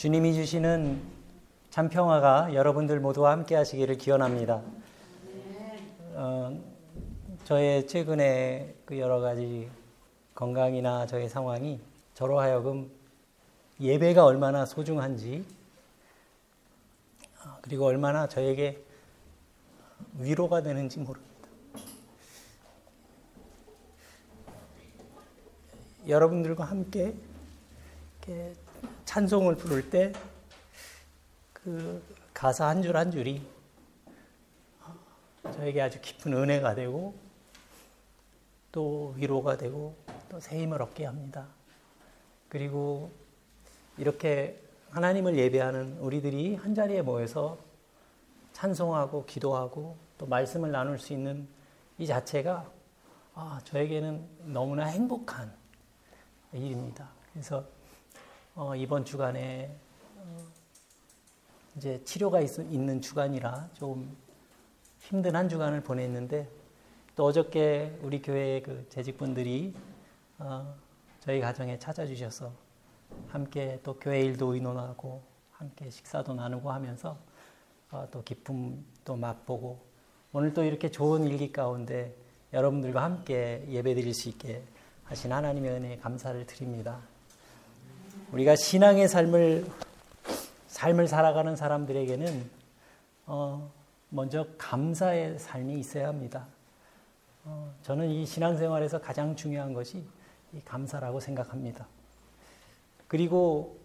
주님이 주시는 참 평화가 여러분들 모두와 함께 하시기를 기원합니다. 어, 저의 최근에 그 여러 가지 건강이나 저의 상황이 저로 하여금 예배가 얼마나 소중한지 어, 그리고 얼마나 저에게 위로가 되는지 모릅니다. 여러분들과 함께 찬송을 부를 때 그 가사 한 줄 한 줄이 저에게 아주 깊은 은혜가 되고 또 위로가 되고 또 새 힘을 얻게 합니다. 그리고 이렇게 하나님을 예배하는 우리들이 한 자리에 모여서 찬송하고 기도하고 또 말씀을 나눌 수 있는 이 자체가 아, 저에게는 너무나 행복한 일입니다. 그래서 어, 이번 주간에 어, 이제 치료가 있, 는 주간이라 좀 힘든 한 주간을 보냈는데 또 어저께 우리 교회 그 재직분들이 어, 저희 가정에 찾아주셔서 함께 또 교회 일도 의논하고 함께 식사도 나누고 하면서 어, 또 기쁨도 맛보고 오늘 또 이렇게 좋은 일기 가운데 여러분들과 함께 예배 드릴 수 있게 하신 하나님의 은혜에 감사를 드립니다. 우리가 신앙의 삶을 삶을 살아가는 사람들에게는 어, 먼저 감사의 삶이 있어야 합니다. 어, 저는 이 신앙생활에서 가장 중요한 것이 이 감사라고 생각합니다. 그리고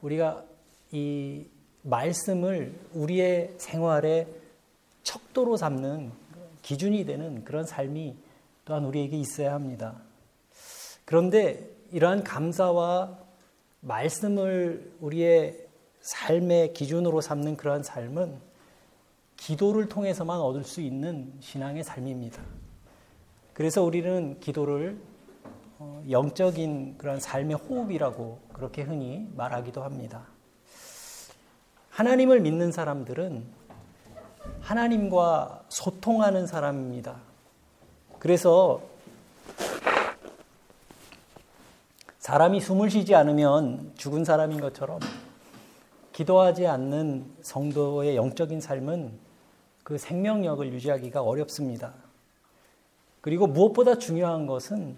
우리가 이 말씀을 우리의 생활의 척도로 삼는 기준이 되는 그런 삶이 또한 우리에게 있어야 합니다. 그런데 이러한 감사와 말씀을 우리의 삶의 기준으로 삼는 그러한 삶은 기도를 통해서만 얻을 수 있는 신앙의 삶입니다. 그래서 우리는 기도를 어, 영적인 그런 삶의 호흡이라고 그렇게 흔히 말하기도 합니다. 하나님을 믿는 사람들은 하나님과 소통하는 사람입니다. 그래서 사람이 숨을 쉬지 않으면 죽은 사람인 것처럼 기도하지 않는 성도의 영적인 삶은 그 생명력을 유지하기가 어렵습니다. 그리고 무엇보다 중요한 것은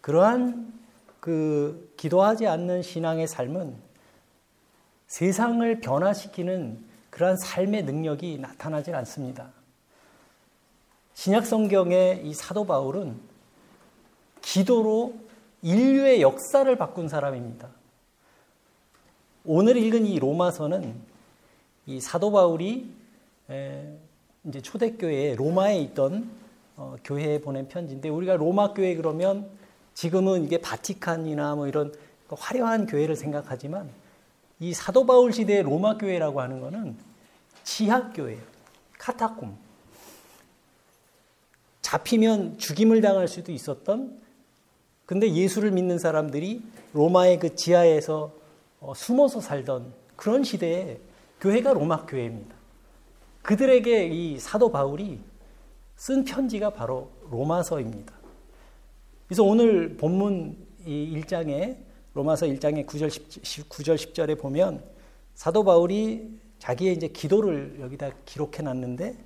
그러한 그 기도하지 않는 신앙의 삶은 세상을 변화시키는 그러한 삶의 능력이 나타나질 않습니다. 신약 성경의 이 사도 바울은 기도로 인류의 역사를 바꾼 사람입니다. 오늘 읽은 이 로마서는 이 사도 바울이 이제 초대교회 로마에 있던 어, 교회에 보낸 편지인데 우리가 로마 교회 그러면 지금은 이게 바티칸이나 뭐 이런 화려한 교회를 생각하지만 이 사도 바울 시대의 로마 교회라고 하는 것은 지하 교회, 카타콤. 잡히면 죽임을 당할 수도 있었던 근데 예수를 믿는 사람들이 로마의 그 지하에서 어, 숨어서 살던 그런 시대에 교회가 로마 교회입니다. 그들에게 이 사도 바울이 쓴 편지가 바로 로마서입니다. 그래서 오늘 본문 이 1장에 로마서 1장의 9절 10, 9절 10절에 보면 사도 바울이 자기의 이제 기도를 여기다 기록해 놨는데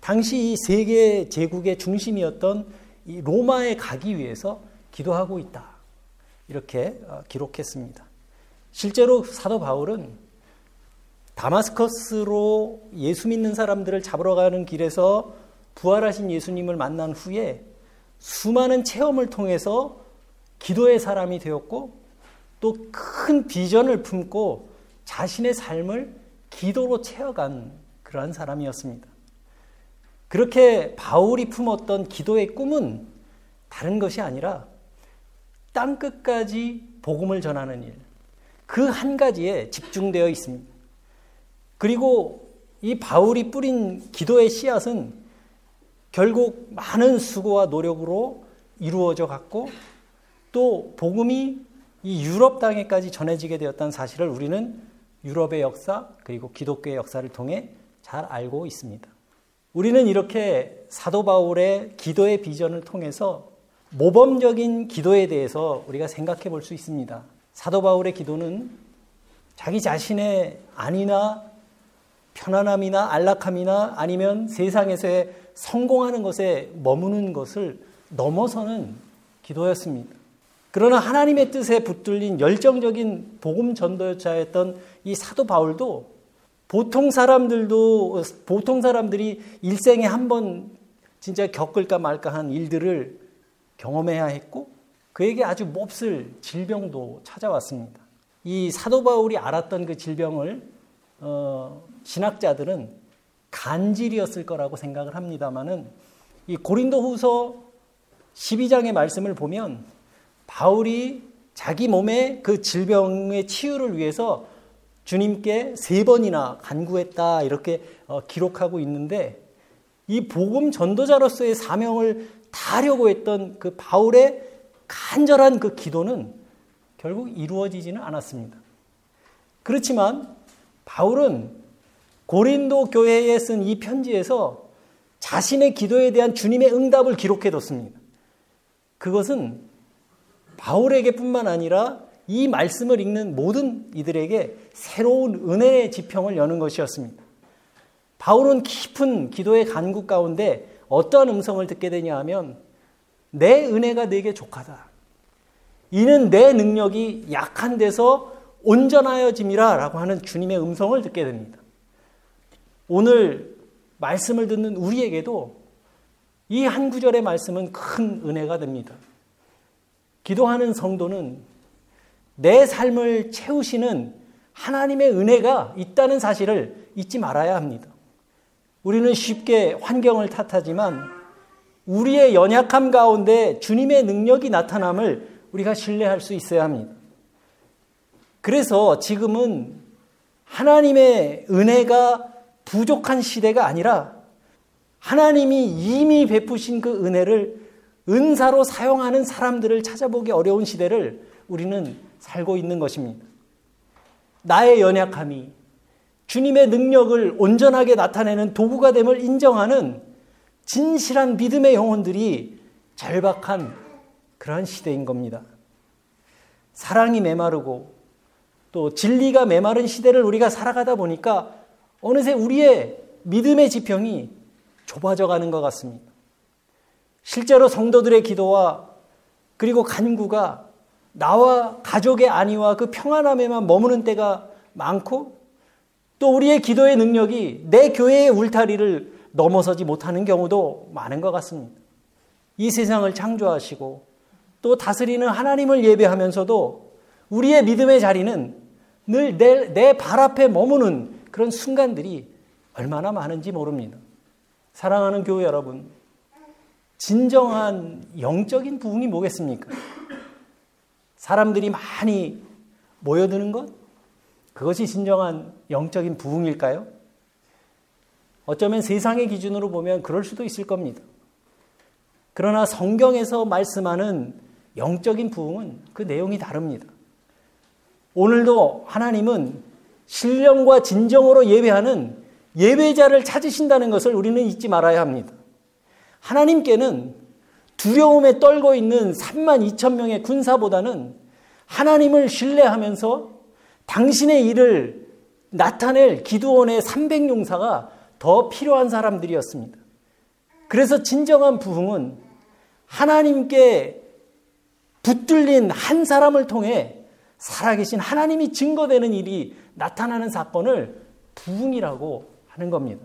당시 이 세계 제국의 중심이었던 이 로마에 가기 위해서 기도하고 있다. 이렇게 어, 기록했습니다. 실제로 사도 바울은 다마스커스로 예수 믿는 사람들을 잡으러 가는 길에서 부활하신 예수님을 만난 후에 수많은 체험을 통해서 기도의 사람이 되었고 또 큰 비전을 품고 자신의 삶을 기도로 채워간 그러한 사람이었습니다. 그렇게 바울이 품었던 기도의 꿈은 다른 것이 아니라 땅 끝까지 복음을 전하는 일. 그 한 가지에 집중되어 있습니다. 그리고 이 바울이 뿌린 기도의 씨앗은 결국 많은 수고와 노력으로 이루어져 갔고 또 복음이 이 유럽 땅에까지 전해지게 되었다는 사실을 우리는 유럽의 역사 그리고 기독교의 역사를 통해 잘 알고 있습니다. 우리는 이렇게 사도 바울의 기도의 비전을 통해서 모범적인 기도에 대해서 우리가 생각해 볼 수 있습니다. 사도 바울의 기도는 자기 자신의 안이나 편안함이나 안락함이나 아니면 세상에서의 성공하는 것에 머무는 것을 넘어서는 기도였습니다. 그러나 하나님의 뜻에 붙들린 열정적인 복음 전도자였던 이 사도 바울도 보통 사람들도 보통 사람들이 일생에 한 번 진짜 겪을까 말까 한 일들을 경험해야 했고 그에게 아주 몹쓸 질병도 찾아왔습니다. 이 사도 바울이 알았던 그 질병을 어, 신학자들은 간질이었을 거라고 생각을 합니다만은 이 고린도후서 12장의 말씀을 보면 바울이 자기 몸의 그 질병의 치유를 위해서 주님께 세 번이나 간구했다 이렇게 어, 기록하고 있는데 이 복음 전도자로서의 사명을 다 하려고 했던 그 바울의 간절한 그 기도는 결국 이루어지지는 않았습니다. 그렇지만 바울은 고린도 교회에 쓴 이 편지에서 자신의 기도에 대한 주님의 응답을 기록해 뒀습니다. 그것은 바울에게 뿐만 아니라 이 말씀을 읽는 모든 이들에게 새로운 은혜의 지평을 여는 것이었습니다. 바울은 깊은 기도의 간구 가운데 어떠한 음성을 듣게 되냐 하면 내 은혜가 내게 족하다. 이는 내 능력이 약한 데서 온전하여짐이라 라고 하는 주님의 음성을 듣게 됩니다. 오늘 말씀을 듣는 우리에게도 이 한 구절의 말씀은 큰 은혜가 됩니다. 기도하는 성도는 내 삶을 채우시는 하나님의 은혜가 있다는 사실을 잊지 말아야 합니다. 우리는 쉽게 환경을 탓하지만 우리의 연약함 가운데 주님의 능력이 나타남을 우리가 신뢰할 수 있어야 합니다. 그래서 지금은 하나님의 은혜가 부족한 시대가 아니라 하나님이 이미 베푸신 그 은혜를 은사로 사용하는 사람들을 찾아보기 어려운 시대를 우리는 살고 있는 것입니다. 나의 연약함이 주님의 능력을 온전하게 나타내는 도구가 됨을 인정하는 진실한 믿음의 영혼들이 절박한 그러한 시대인 겁니다. 사랑이 메마르고 또 진리가 메마른 시대를 우리가 살아가다 보니까 어느새 우리의 믿음의 지평이 좁아져 가는 것 같습니다. 실제로 성도들의 기도와 그리고 간구가 나와 가족의 안위와 그 평안함에만 머무는 때가 많고 또 우리의 기도의 능력이 내 교회의 울타리를 넘어서지 못하는 경우도 많은 것 같습니다. 이 세상을 창조하시고 또 다스리는 하나님을 예배하면서도 우리의 믿음의 자리는 늘 내 발 앞에 머무는 그런 순간들이 얼마나 많은지 모릅니다. 사랑하는 교회 여러분, 진정한 영적인 부흥이 뭐겠습니까? 사람들이 많이 모여드는 것? 그것이 진정한 영적인 부흥일까요? 어쩌면 세상의 기준으로 보면 그럴 수도 있을 겁니다. 그러나 성경에서 말씀하는 영적인 부흥은 그 내용이 다릅니다. 오늘도 하나님은 신령과 진정으로 예배하는 예배자를 찾으신다는 것을 우리는 잊지 말아야 합니다. 하나님께는 두려움에 떨고 있는 3만 2천 명의 군사보다는 하나님을 신뢰하면서 당신의 일을 나타낼 기도원의 300용사가 더 필요한 사람들이었습니다. 그래서 진정한 부흥은 하나님께 붙들린 한 사람을 통해 살아계신 하나님이 증거되는 일이 나타나는 사건을 부흥이라고 하는 겁니다.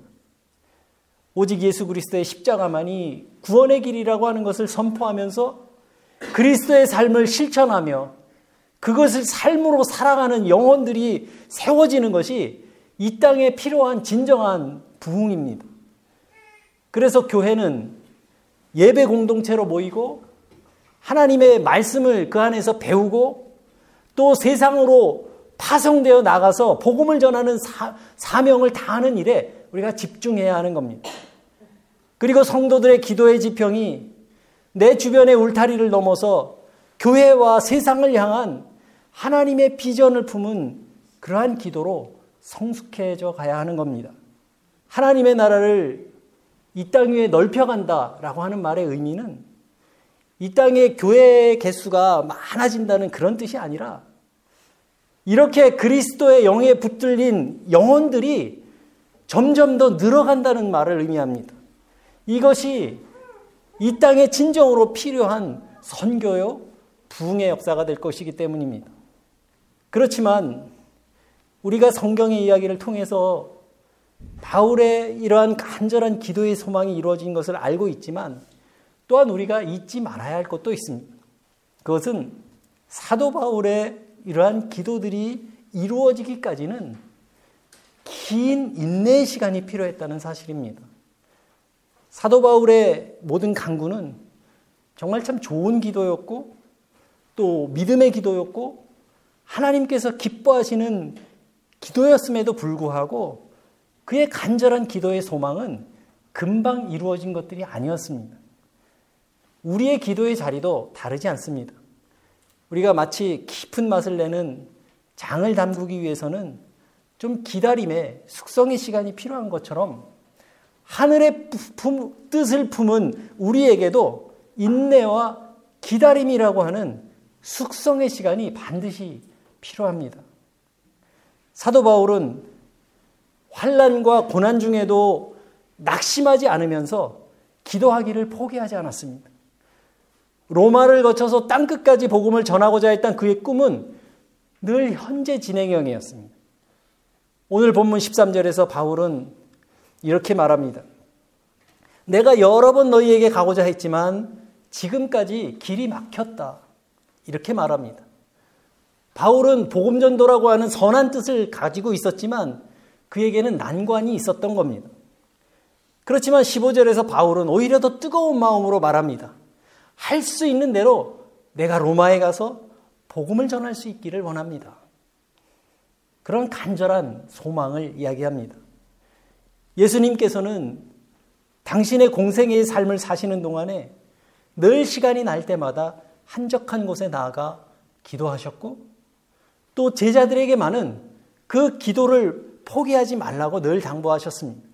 오직 예수 그리스도의 십자가만이 구원의 길이라고 하는 것을 선포하면서 그리스도의 삶을 실천하며 그것을 삶으로 살아가는 영혼들이 세워지는 것이 이 땅에 필요한 진정한 부흥입니다. 그래서 교회는 예배 공동체로 모이고 하나님의 말씀을 그 안에서 배우고 또 세상으로 파송되어 나가서 복음을 전하는 사, 사명을 다하는 일에 우리가 집중해야 하는 겁니다. 그리고 성도들의 기도의 지평이 내 주변의 울타리를 넘어서 교회와 세상을 향한 하나님의 비전을 품은 그러한 기도로 성숙해져 가야 하는 겁니다. 하나님의 나라를 이 땅 위에 넓혀간다라고 하는 말의 의미는 이 땅에 교회의 개수가 많아진다는 그런 뜻이 아니라 이렇게 그리스도의 영에 붙들린 영혼들이 점점 더 늘어간다는 말을 의미합니다. 이것이 이 땅에 진정으로 필요한 선교요, 부흥의 역사가 될 것이기 때문입니다. 그렇지만 우리가 성경의 이야기를 통해서 바울의 이러한 간절한 기도의 소망이 이루어진 것을 알고 있지만 또한 우리가 잊지 말아야 할 것도 있습니다. 그것은 사도 바울의 이러한 기도들이 이루어지기까지는 긴 인내의 시간이 필요했다는 사실입니다. 사도 바울의 모든 강구는 정말 참 좋은 기도였고 또 믿음의 기도였고 하나님께서 기뻐하시는 기도였음에도 불구하고 그의 간절한 기도의 소망은 금방 이루어진 것들이 아니었습니다. 우리의 기도의 자리도 다르지 않습니다. 우리가 마치 깊은 맛을 내는 장을 담그기 위해서는 좀 기다림에 숙성의 시간이 필요한 것처럼 하늘의 품, 뜻을 품은 우리에게도 인내와 기다림이라고 하는 숙성의 시간이 반드시 필요합니다. 사도 바울은 환란과 고난 중에도 낙심하지 않으면서 기도하기를 포기하지 않았습니다. 로마를 거쳐서 땅 끝까지 복음을 전하고자 했던 그의 꿈은 늘 현재 진행형이었습니다. 오늘 본문 13절에서 바울은 이렇게 말합니다. 내가 여러 번 너희에게 가고자 했지만 지금까지 길이 막혔다. 이렇게 말합니다. 바울은 복음 전도라고 하는 선한 뜻을 가지고 있었지만 그에게는 난관이 있었던 겁니다. 그렇지만 15절에서 바울은 오히려 더 뜨거운 마음으로 말합니다. 할 수 있는 대로 내가 로마에 가서 복음을 전할 수 있기를 원합니다. 그런 간절한 소망을 이야기합니다. 예수님께서는 당신의 공생의 삶을 사시는 동안에 늘 시간이 날 때마다 한적한 곳에 나아가 기도하셨고 또 제자들에게만은 그 기도를 포기하지 말라고 늘 당부하셨습니다.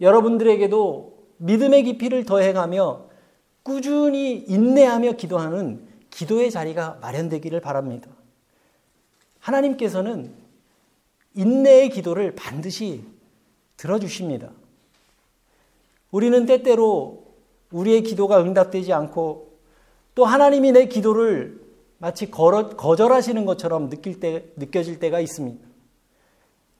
여러분들에게도 믿음의 깊이를 더해가며 꾸준히 인내하며 기도하는 기도의 자리가 마련되기를 바랍니다. 하나님께서는 인내의 기도를 반드시 들어주십니다. 우리는 때때로 우리의 기도가 응답되지 않고 또 하나님이 내 기도를 마치 거절하시는 것처럼 느낄 때, 느껴질 때가 있습니다.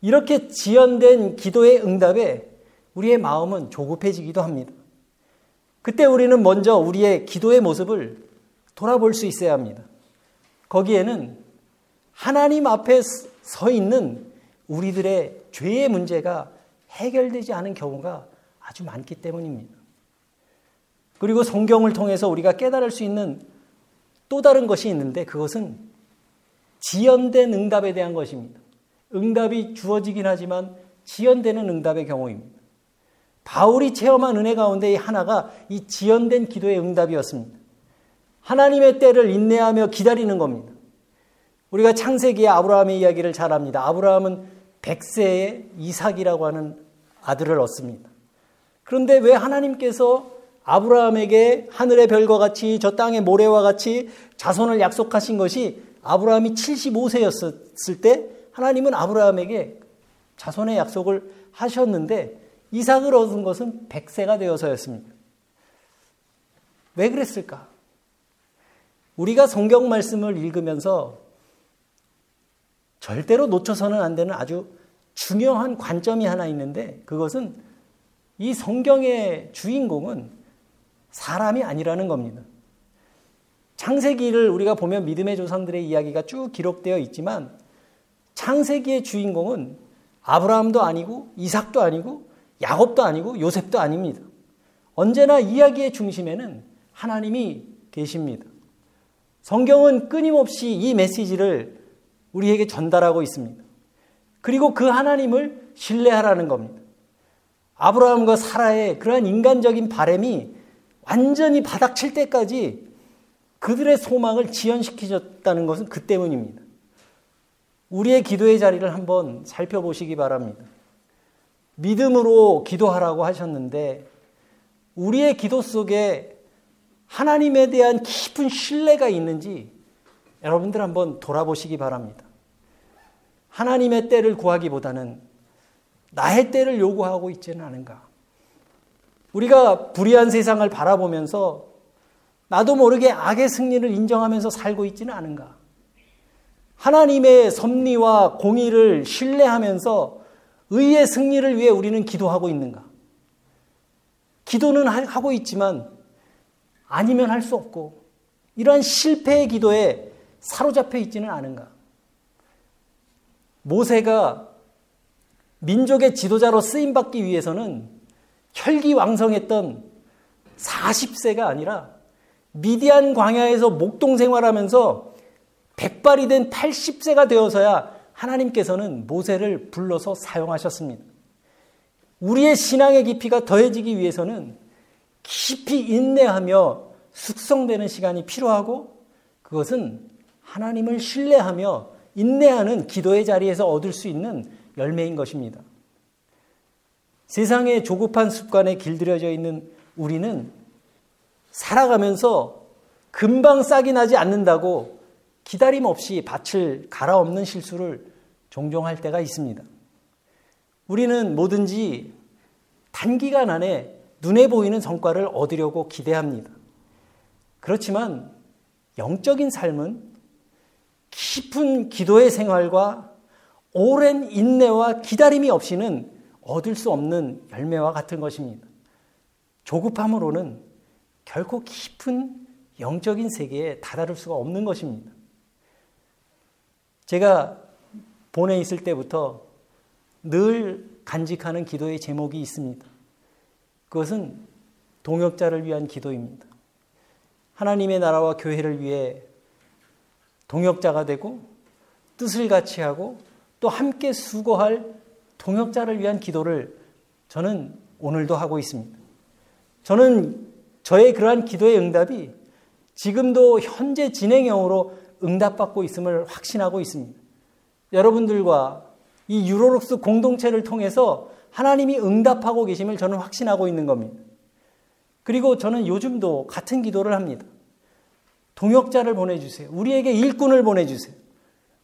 이렇게 지연된 기도의 응답에 우리의 마음은 조급해지기도 합니다. 그때 우리는 먼저 우리의 기도의 모습을 돌아볼 수 있어야 합니다. 거기에는 하나님 앞에 서 있는 우리들의 죄의 문제가 해결되지 않은 경우가 아주 많기 때문입니다. 그리고 성경을 통해서 우리가 깨달을 수 있는 또 다른 것이 있는데 그것은 지연된 응답에 대한 것입니다. 응답이 주어지긴 하지만 지연되는 응답의 경우입니다. 바울이 체험한 은혜 가운데 하나가 이 지연된 기도의 응답이었습니다. 하나님의 때를 인내하며 기다리는 겁니다. 우리가 창세기의 아브라함의 이야기를 잘 압니다. 아브라함은 백세의 이삭이라고 하는 아들을 얻습니다. 그런데 왜 하나님께서 아브라함에게 하늘의 별과 같이 저 땅의 모래와 같이 자손을 약속하신 것이 아브라함이 75세였을 때 하나님은 아브라함에게 자손의 약속을 하셨는데 이삭을 얻은 것은 100세가 되어서였습니다. 왜 그랬을까? 우리가 성경 말씀을 읽으면서 절대로 놓쳐서는 안 되는 아주 중요한 관점이 하나 있는데 그것은 이 성경의 주인공은 사람이 아니라는 겁니다. 창세기를 우리가 보면 믿음의 조상들의 이야기가 쭉 기록되어 있지만 창세기의 주인공은 아브라함도 아니고 이삭도 아니고 야곱도 아니고 요셉도 아닙니다. 언제나 이야기의 중심에는 하나님이 계십니다. 성경은 끊임없이 이 메시지를 우리에게 전달하고 있습니다. 그리고 그 하나님을 신뢰하라는 겁니다. 아브라함과 사라의 그러한 인간적인 바램이 완전히 바닥 칠 때까지 그들의 소망을 지연시키셨다는 것은 그 때문입니다. 우리의 기도의 자리를 한번 살펴보시기 바랍니다. 믿음으로 기도하라고 하셨는데 우리의 기도 속에 하나님에 대한 깊은 신뢰가 있는지 여러분들 한번 돌아보시기 바랍니다. 하나님의 때를 구하기보다는 나의 때를 요구하고 있지는 않은가? 우리가 불의한 세상을 바라보면서 나도 모르게 악의 승리를 인정하면서 살고 있지는 않은가? 하나님의 섭리와 공의를 신뢰하면서 의의 승리를 위해 우리는 기도하고 있는가? 기도는 하고 있지만 아니면 할 수 없고 이러한 실패의 기도에 사로잡혀 있지는 않은가? 모세가 민족의 지도자로 쓰임 받기 위해서는 혈기왕성했던 40세가 아니라 미디안 광야에서 목동 생활하면서 백발이 된 80세가 되어서야 하나님께서는 모세를 불러서 사용하셨습니다. 우리의 신앙의 깊이가 더해지기 위해서는 깊이 인내하며 숙성되는 시간이 필요하고 그것은 하나님을 신뢰하며 인내하는 기도의 자리에서 얻을 수 있는 열매인 것입니다. 세상의 조급한 습관에 길들여져 있는 우리는 살아가면서 금방 싹이 나지 않는다고 기다림 없이 밭을 갈아엎는 실수를 종종 할 때가 있습니다. 우리는 뭐든지 단기간 안에 눈에 보이는 성과를 얻으려고 기대합니다. 그렇지만 영적인 삶은 깊은 기도의 생활과 오랜 인내와 기다림이 없이는 얻을 수 없는 열매와 같은 것입니다. 조급함으로는 결코 깊은 영적인 세계에 다다를 수가 없는 것입니다. 제가 본에 있을 때부터 늘 간직하는 기도의 제목이 있습니다. 그것은 동역자를 위한 기도입니다. 하나님의 나라와 교회를 위해 동역자가 되고 뜻을 같이 하고 또 함께 수고할 동역자를 위한 기도를 저는 오늘도 하고 있습니다. 저는 저의 그러한 기도의 응답이 지금도 현재 진행형으로 응답받고 있음을 확신하고 있습니다. 여러분들과 이 유로록스 공동체를 통해서 하나님이 응답하고 계심을 저는 확신하고 있는 겁니다. 그리고 저는 요즘도 같은 기도를 합니다. 동역자를 보내주세요. 우리에게 일꾼을 보내주세요.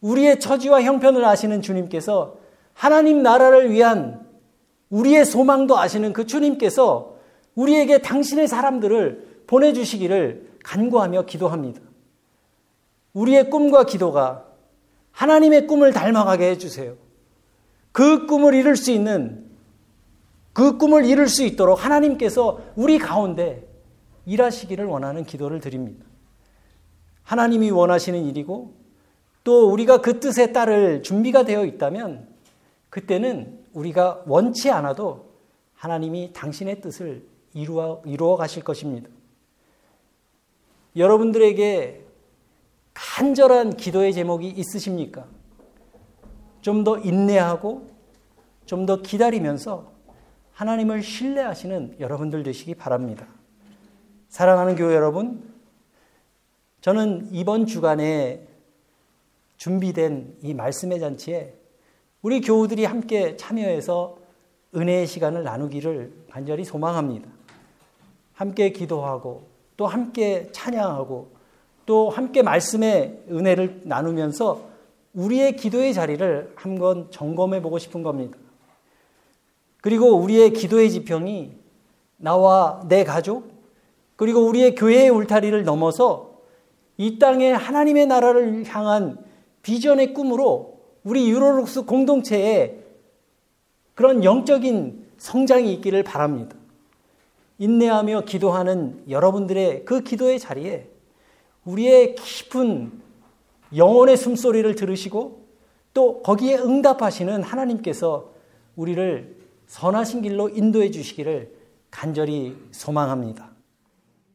우리의 처지와 형편을 아시는 주님께서 하나님 나라를 위한 우리의 소망도 아시는 그 주님께서 우리에게 당신의 사람들을 보내주시기를 간구하며 기도합니다. 우리의 꿈과 기도가 하나님의 꿈을 닮아가게 해주세요. 그 꿈을 이룰 수 있는 그 꿈을 이룰 수 있도록 하나님께서 우리 가운데 일하시기를 원하는 기도를 드립니다. 하나님이 원하시는 일이고 또 우리가 그 뜻에 따를 준비가 되어 있다면 그때는 우리가 원치 않아도 하나님이 당신의 뜻을 이루어, 이루어 가실 것입니다. 여러분들에게 간절한 기도의 제목이 있으십니까? 좀 더 인내하고 좀 더 기다리면서 하나님을 신뢰하시는 여러분들 되시기 바랍니다. 사랑하는 교회 여러분, 저는 이번 주간에 준비된 이 말씀의 잔치에 우리 교우들이 함께 참여해서 은혜의 시간을 나누기를 간절히 소망합니다. 함께 기도하고 또 함께 찬양하고 또 함께 말씀의 은혜를 나누면서 우리의 기도의 자리를 한번 점검해 보고 싶은 겁니다. 그리고 우리의 기도의 지평이 나와 내 가족, 그리고 우리의 교회의 울타리를 넘어서 이 땅에 하나님의 나라를 향한 비전의 꿈으로 우리 유로룩스 공동체에 그런 영적인 성장이 있기를 바랍니다. 인내하며 기도하는 여러분들의 그 기도의 자리에 우리의 깊은 영혼의 숨소리를 들으시고 또 거기에 응답하시는 하나님께서 우리를 선하신 길로 인도해 주시기를 간절히 소망합니다.